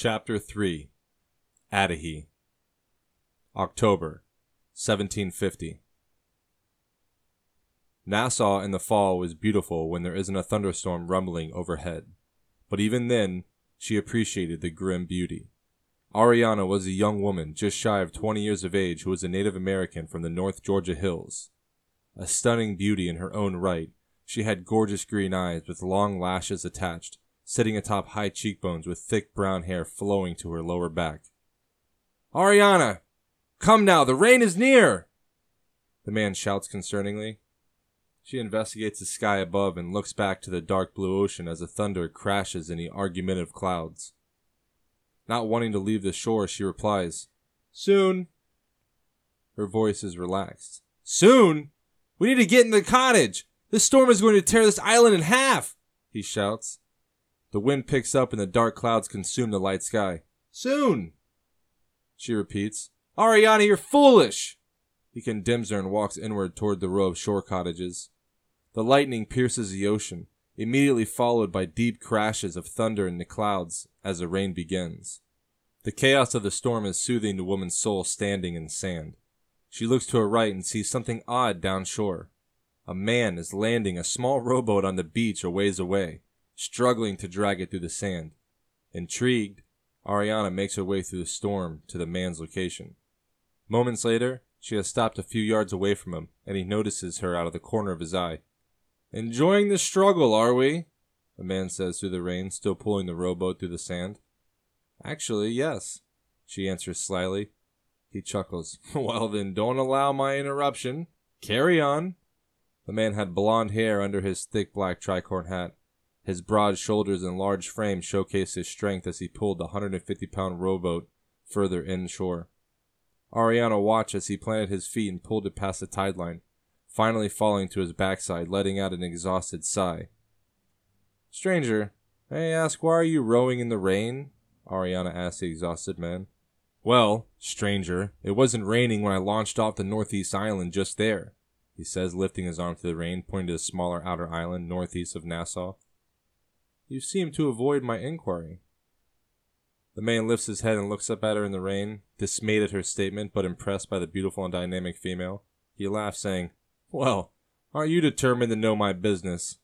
Chapter 3 Adahy October 1750 Nassau in the fall was beautiful when there isn't a thunderstorm rumbling overhead. But even then, she appreciated the grim beauty. Aryana was a young woman just shy of 20 years of age who was a Native American from the North Georgia hills. A stunning beauty in her own right, she had gorgeous green eyes with long lashes attached sitting atop high cheekbones with thick brown hair flowing to her lower back. Aryana! Come now, the rain is near! The man shouts concerningly. She investigates the sky above and looks back to the dark blue ocean as the thunder crashes in the argumentative clouds. Not wanting to leave the shore, she replies, Soon. Her voice is relaxed. Soon? We need to get in the cottage! This storm is going to tear this island in half! He shouts. The wind picks up and the dark clouds consume the light sky. Soon! She repeats. Aryana, you're foolish! He condemns her and walks inward toward the row of shore cottages. The lightning pierces the ocean, immediately followed by deep crashes of thunder in the clouds as the rain begins. The chaos of the storm is soothing the woman's soul standing in the sand. She looks to her right and sees something odd down shore. A man is landing a small rowboat on the beach a ways away struggling to drag it through the sand. Intrigued, Aryana makes her way through the storm to the man's location. Moments later, she has stopped a few yards away from him, and he notices her out of the corner of his eye. Enjoying the struggle, are we? The man says through the rain, still pulling the rowboat through the sand. Actually, yes, she answers slyly. He chuckles. well, then, don't allow my interruption. Carry on. The man had blond hair under his thick black tricorn hat. His broad shoulders and large frame showcased his strength as he pulled the 150 pound rowboat further inshore. Aryana watched as he planted his feet and pulled it past the tide line, finally falling to his backside, letting out an exhausted sigh. Stranger, may I ask why are you rowing in the rain? Aryana asked the exhausted man. Well, stranger, it wasn't raining when I launched off the northeast island just there, he says, lifting his arm to the rain, pointing to the smaller outer island northeast of Nassau. You seem to avoid my inquiry. The man lifts his head and looks up at her in the rain, dismayed at her statement, but impressed by the beautiful and dynamic female. He laughs, saying, Well, are you determined to know my business?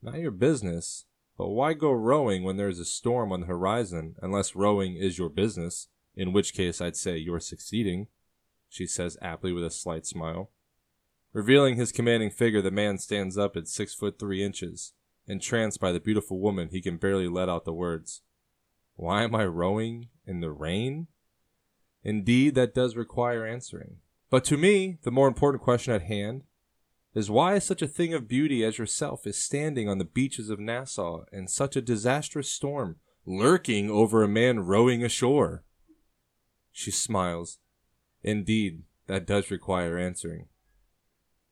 Not your business, but why go rowing when there is a storm on the horizon, unless rowing is your business, in which case I'd say you're succeeding, she says aptly with a slight smile. Revealing his commanding figure, the man stands up at six foot three inches, Entranced by the beautiful woman, he can barely let out the words. Why am I rowing in the rain? Indeed, that does require answering. But to me, the more important question at hand is why such a thing of beauty as yourself is standing on the beaches of Nassau in such a disastrous storm, lurking over a man rowing ashore? She smiles. Indeed, that does require answering.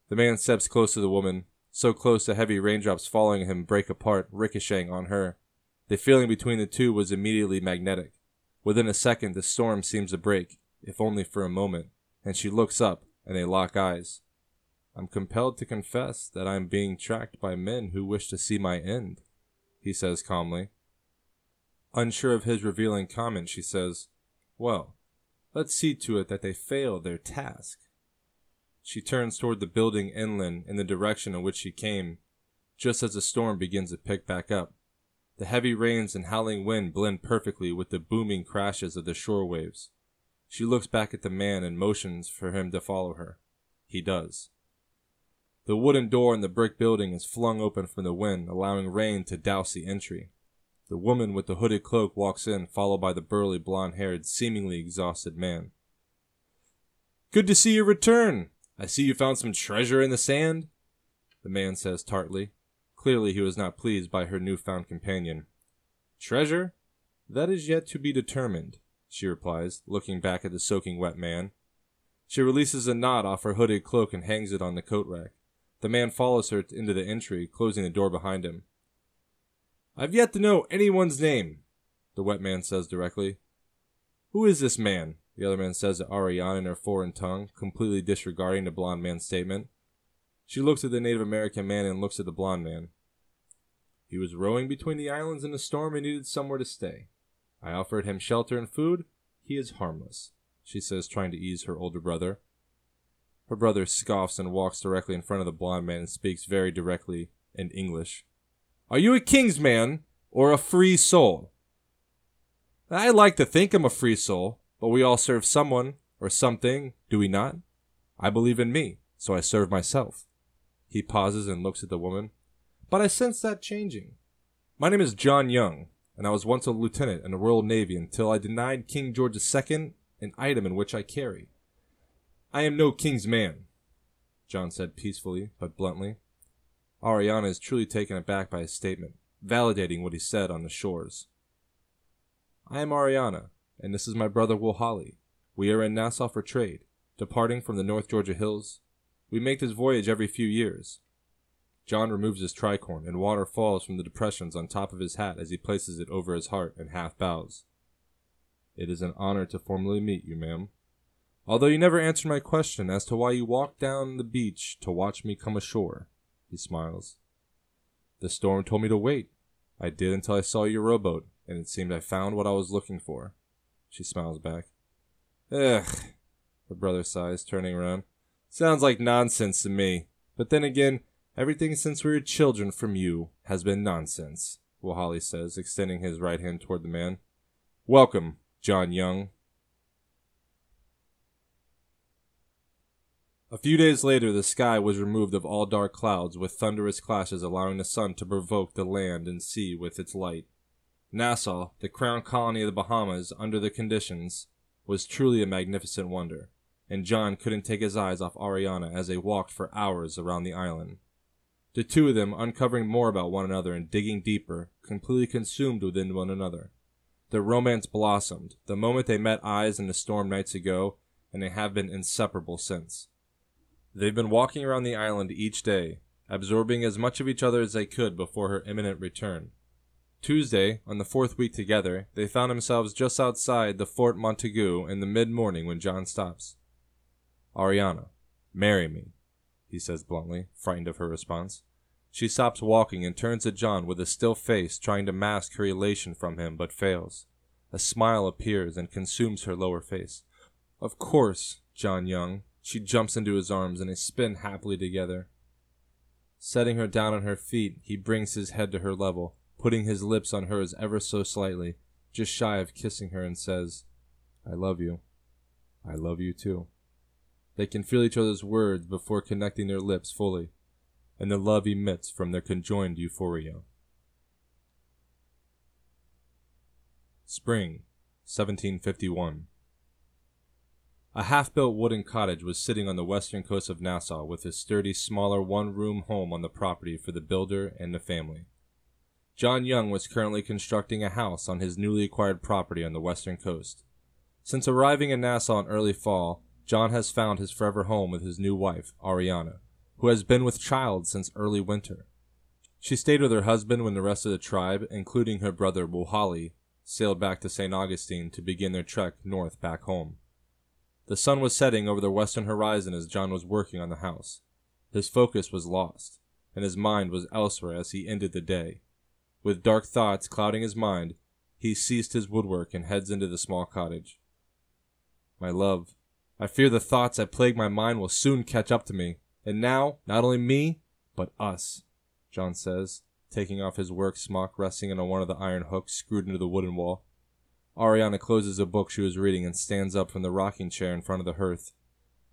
The man steps close to the woman, so close the heavy raindrops following him break apart, ricocheting on her. The feeling between the two was immediately magnetic. Within a second, the storm seems to break, if only for a moment, and she looks up, and they lock eyes. I'm compelled to confess that I am being tracked by men who wish to see my end, he says calmly. Unsure of his revealing comment, she says, Well, let's see to it that they fail their task. She turns toward the building inland in the direction in which she came, just as the storm begins to pick back up. The heavy rains and howling wind blend perfectly with the booming crashes of the shore waves. She looks back at the man and motions for him to follow her. He does. The wooden door in the brick building is flung open from the wind, allowing rain to douse the entry. The woman with the hooded cloak walks in, followed by the burly, blond haired, seemingly exhausted man. Good to see you return, I see you found some treasure in the sand, the man says tartly. Clearly he was not pleased by her new-found companion. Treasure? That is yet to be determined, she replies, looking back at the soaking wet man. She releases a knot off her hooded cloak and hangs it on the coat rack. The man follows her into the entry, closing the door behind him. I've yet to know anyone's name, the wet man says directly. Who is this man? The other man says to Aryana in her foreign tongue, completely disregarding the blond man's statement. She looks at the Native American man and looks at the blond man. He was rowing between the islands in a storm and needed somewhere to stay. I offered him shelter and food. He is harmless, she says, trying to ease her older brother. Her brother scoffs and walks directly in front of the blond man and speaks very directly in English. Are you a king's man or a free soul? I like to think I'm a free soul, but we all serve someone or something, do we not? I believe in me, so I serve myself. He pauses and looks at the woman. But I sense that changing. My name is John Young, and I was once a lieutenant in the Royal Navy until I denied King George II an item in which I carry. I am no king's man, John said peacefully but bluntly. Aryana is truly taken aback by his statement, validating what he said on the shores. I am Aryana, and this is my brother Wohali. We are in Nassau for trade, departing from the North Georgia hills. We make this voyage every few years. John removes his tricorn, and water falls from the depressions on top of his hat as he places it over his heart and half bows. It is an honor to formally meet you, ma'am. Although you never answered my question as to why you walked down the beach to watch me come ashore, he smiles. The storm told me to wait. I did until I saw your rowboat, and it seemed I found what I was looking for. She smiles back. Ugh, her brother sighs, turning around. Sounds like nonsense to me. But then again, everything since we were children from you has been nonsense, Wohali says, extending his right hand toward the man. Welcome, John Young. A few days later, the sky was removed of all dark clouds, with thunderous clashes allowing the sun to provoke the land and sea with its light. Nassau, the crown colony of the Bahamas under the conditions, was truly a magnificent wonder, and John couldn't take his eyes off Aryana as they walked for hours around the island. The two of them, uncovering more about one another and digging deeper, completely consumed within one another. Their romance blossomed the moment they met eyes in the storm nights ago, and they have been inseparable since. They've been walking around the island each day, absorbing as much of each other as they could before her imminent return. Tuesday, on the fourth week together, they found themselves just outside the Fort Montague in the mid morning when John stops. Aryana, marry me, he says bluntly, frightened of her response. She stops walking and turns to John with a still face, trying to mask her elation from him, but fails. A smile appears and consumes her lower face. Of course, John Young, she jumps into his arms and they spin happily together. Setting her down on her feet, he brings his head to her level, putting his lips on hers ever so slightly, just shy of kissing her, and says, I love you. I love you too. They can feel each other's words before connecting their lips fully, and the love emits from their conjoined euphoria. Spring, 1751. A half built wooden cottage was sitting on the western coast of Nassau with a sturdy, smaller one room home on the property for the builder and the family. John Young was currently constructing a house on his newly acquired property on the western coast. Since arriving in Nassau in early fall, John has found his forever home with his new wife, Aryana, who has been with child since early winter. She stayed with her husband when the rest of the tribe, including her brother Wohali, sailed back to St. Augustine to begin their trek north back home. The sun was setting over the western horizon as John was working on the house. His focus was lost, and his mind was elsewhere as he ended the day. With dark thoughts clouding his mind, he ceased his woodwork and heads into the small cottage. My love, I fear the thoughts that plague my mind will soon catch up to me, and now, not only me, but us, John says, taking off his work smock resting on one of the iron hooks screwed into the wooden wall. Aryana closes a book she was reading and stands up from the rocking chair in front of the hearth.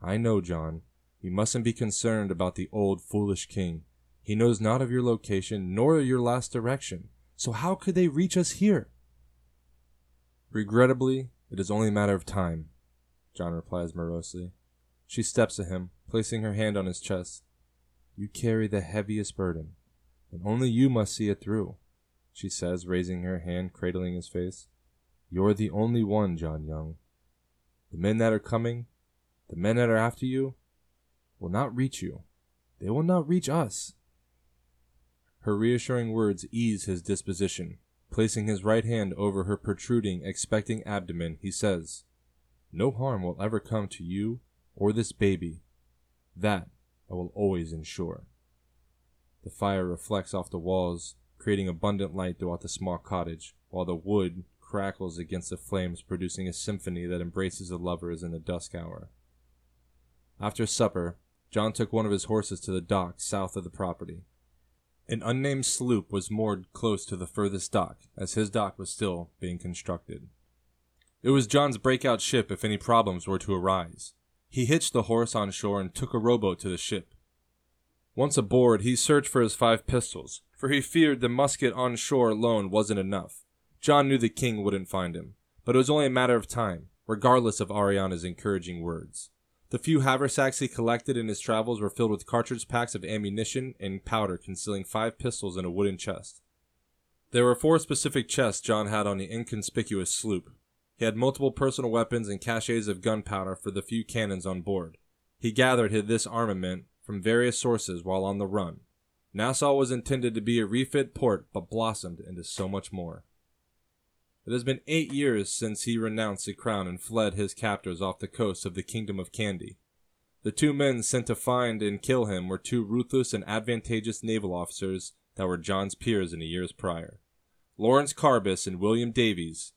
I know, John. You mustn't be concerned about the old foolish king. He knows not of your location nor your last direction. So how could they reach us here? Regrettably, it is only a matter of time, John replies morosely. She steps to him, placing her hand on his chest. You carry the heaviest burden, and only you must see it through, she says, raising her hand, cradling his face. You're the only one, John Young. The men that are coming, the men that are after you, will not reach you. They will not reach us. Her reassuring words ease his disposition. Placing his right hand over her protruding, expecting abdomen, he says, No harm will ever come to you or this baby. That I will always ensure. The fire reflects off the walls, creating abundant light throughout the small cottage, while the wood crackles against the flames, producing a symphony that embraces the lovers in the dusk hour. After supper, John took one of his horses to the dock south of the property. An unnamed sloop was moored close to the furthest dock, as his dock was still being constructed. It was John's breakout ship if any problems were to arise. He hitched the horse on shore and took a rowboat to the ship. Once aboard, he searched for his five pistols, for he feared the musket on shore alone wasn't enough. John knew the king wouldn't find him, but it was only a matter of time, regardless of Aryana's encouraging words. The few haversacks he collected in his travels were filled with cartridge packs of ammunition and powder concealing five pistols in a wooden chest. There were four specific chests John had on the inconspicuous sloop. He had multiple personal weapons and caches of gunpowder for the few cannons on board. He gathered this armament from various sources while on the run. Nassau was intended to be a refit port, but blossomed into so much more. It has been eight years since he renounced the crown and fled his captors off the coast of the Kingdom of Kandy. The two men sent to find and kill him were two ruthless and advantageous naval officers that were John's peers in the years prior Lawrence Carbis and William Davies.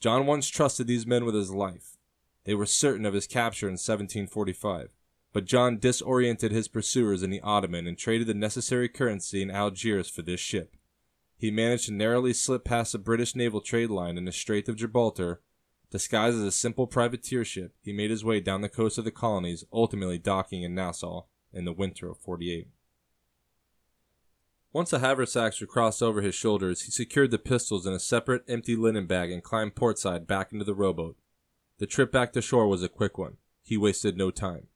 John once trusted these men with his life. They were certain of his capture in 1745, but John disoriented his pursuers in the Ottoman and traded the necessary currency in Algiers for this ship. He managed to narrowly slip past the British naval trade line in the Strait of Gibraltar. Disguised as a simple privateer ship, he made his way down the coast of the colonies, ultimately docking in Nassau in the winter of 48. Once the haversacks were crossed over his shoulders, he secured the pistols in a separate empty linen bag and climbed portside back into the rowboat. The trip back to shore was a quick one. He wasted no time.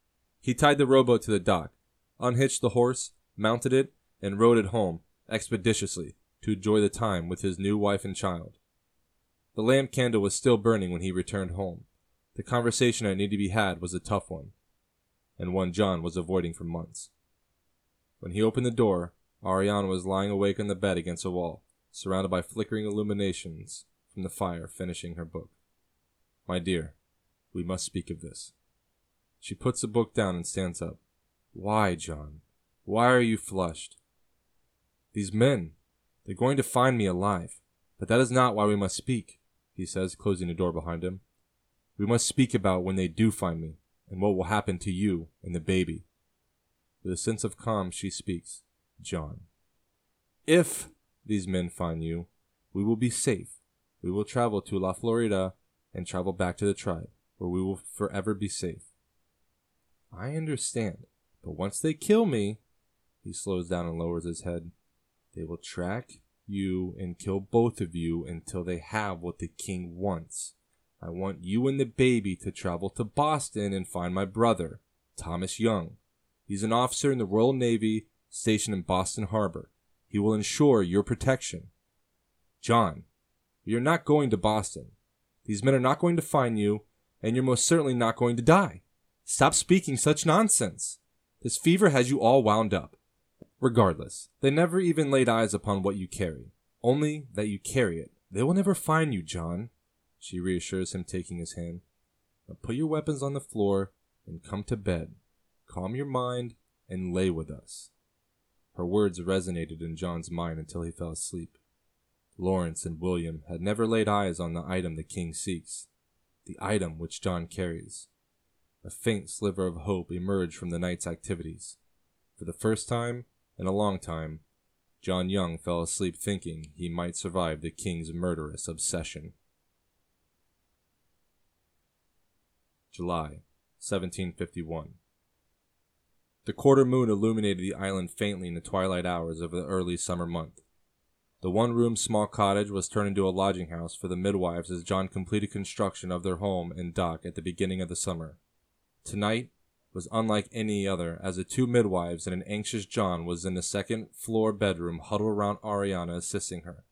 He tied the rowboat to the dock, unhitched the horse, mounted it, and rode it home expeditiously, enjoy the time with his new wife and child. The lamp candle was still burning when he returned home. The conversation that needed to be had was a tough one, and one John was avoiding for months. When he opened the door, Aryana was lying awake on the bed against a wall, surrounded by flickering illuminations from the fire, finishing her book. My dear, we must speak of this. She puts the book down and stands up. Why, John? Why are you flushed? These men, they're going to find me alive. But that is not why we must speak, he says, closing the door behind him. We must speak about when they do find me, and what will happen to you and the baby. With a sense of calm, she speaks. John. If these men find you, we will be safe. We will travel to La Florida and travel back to the tribe, where we will forever be safe. I understand, but once they kill me, he slows down and lowers his head. They will track you and kill both of you until they have what the king wants. I want you and the baby to travel to Boston and find my brother, Thomas Young. He's an officer in the Royal Navy stationed in Boston Harbor. He will ensure your protection. John, we are not going to Boston. These men are not going to find you, and you're most certainly not going to die. Stop speaking such nonsense. This fever has you all wound up. Regardless, they never even laid eyes upon what you carry, only that you carry it. They will never find you, John, she reassures him, taking his hand. Now put your weapons on the floor and come to bed. Calm your mind and lay with us. Her words resonated in John's mind until he fell asleep. Lawrence and William had never laid eyes on the item the king seeks, the item which John carries. A faint sliver of hope emerged from the night's activities. For the first time, in a long time, John Young fell asleep thinking he might survive the king's murderous obsession. July 1751. The quarter moon illuminated the island faintly in the twilight hours of the early summer month. The one room small cottage was turned into a lodging house for the midwives as John completed construction of their home and dock at the beginning of the summer. Tonight, was unlike any other, as the two midwives and an anxious John was in the second floor bedroom huddled around Aryana assisting her.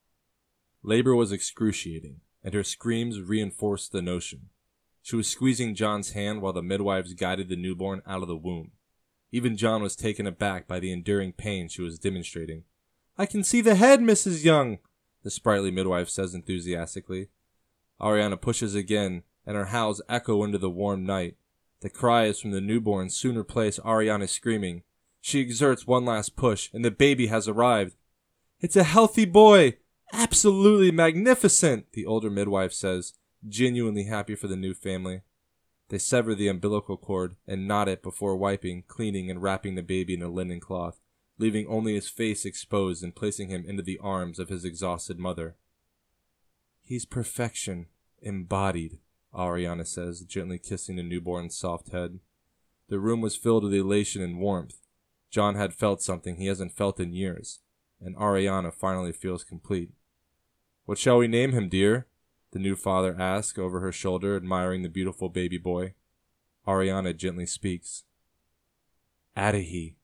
Labor was excruciating, and her screams reinforced the notion. She was squeezing John's hand while the midwives guided the newborn out of the womb. Even John was taken aback by the enduring pain she was demonstrating. I can see the head, Mrs. Young, the sprightly midwife says enthusiastically. Ariana pushes again, and her howls echo into the warm night, the cries from the newborn soon replace Aryana's screaming. She exerts one last push, and the baby has arrived. It's a healthy boy! Absolutely magnificent, the older midwife says, genuinely happy for the new family. They sever the umbilical cord and knot it before wiping, cleaning, and wrapping the baby in a linen cloth, leaving only his face exposed and placing him into the arms of his exhausted mother. He's perfection, embodied, Aryana says, gently kissing the newborn's soft head. The room was filled with elation and warmth. John had felt something he hasn't felt in years, and Aryana finally feels complete. What shall we name him, dear? The new father asks over her shoulder, admiring the beautiful baby boy. Aryana gently speaks. Adahy.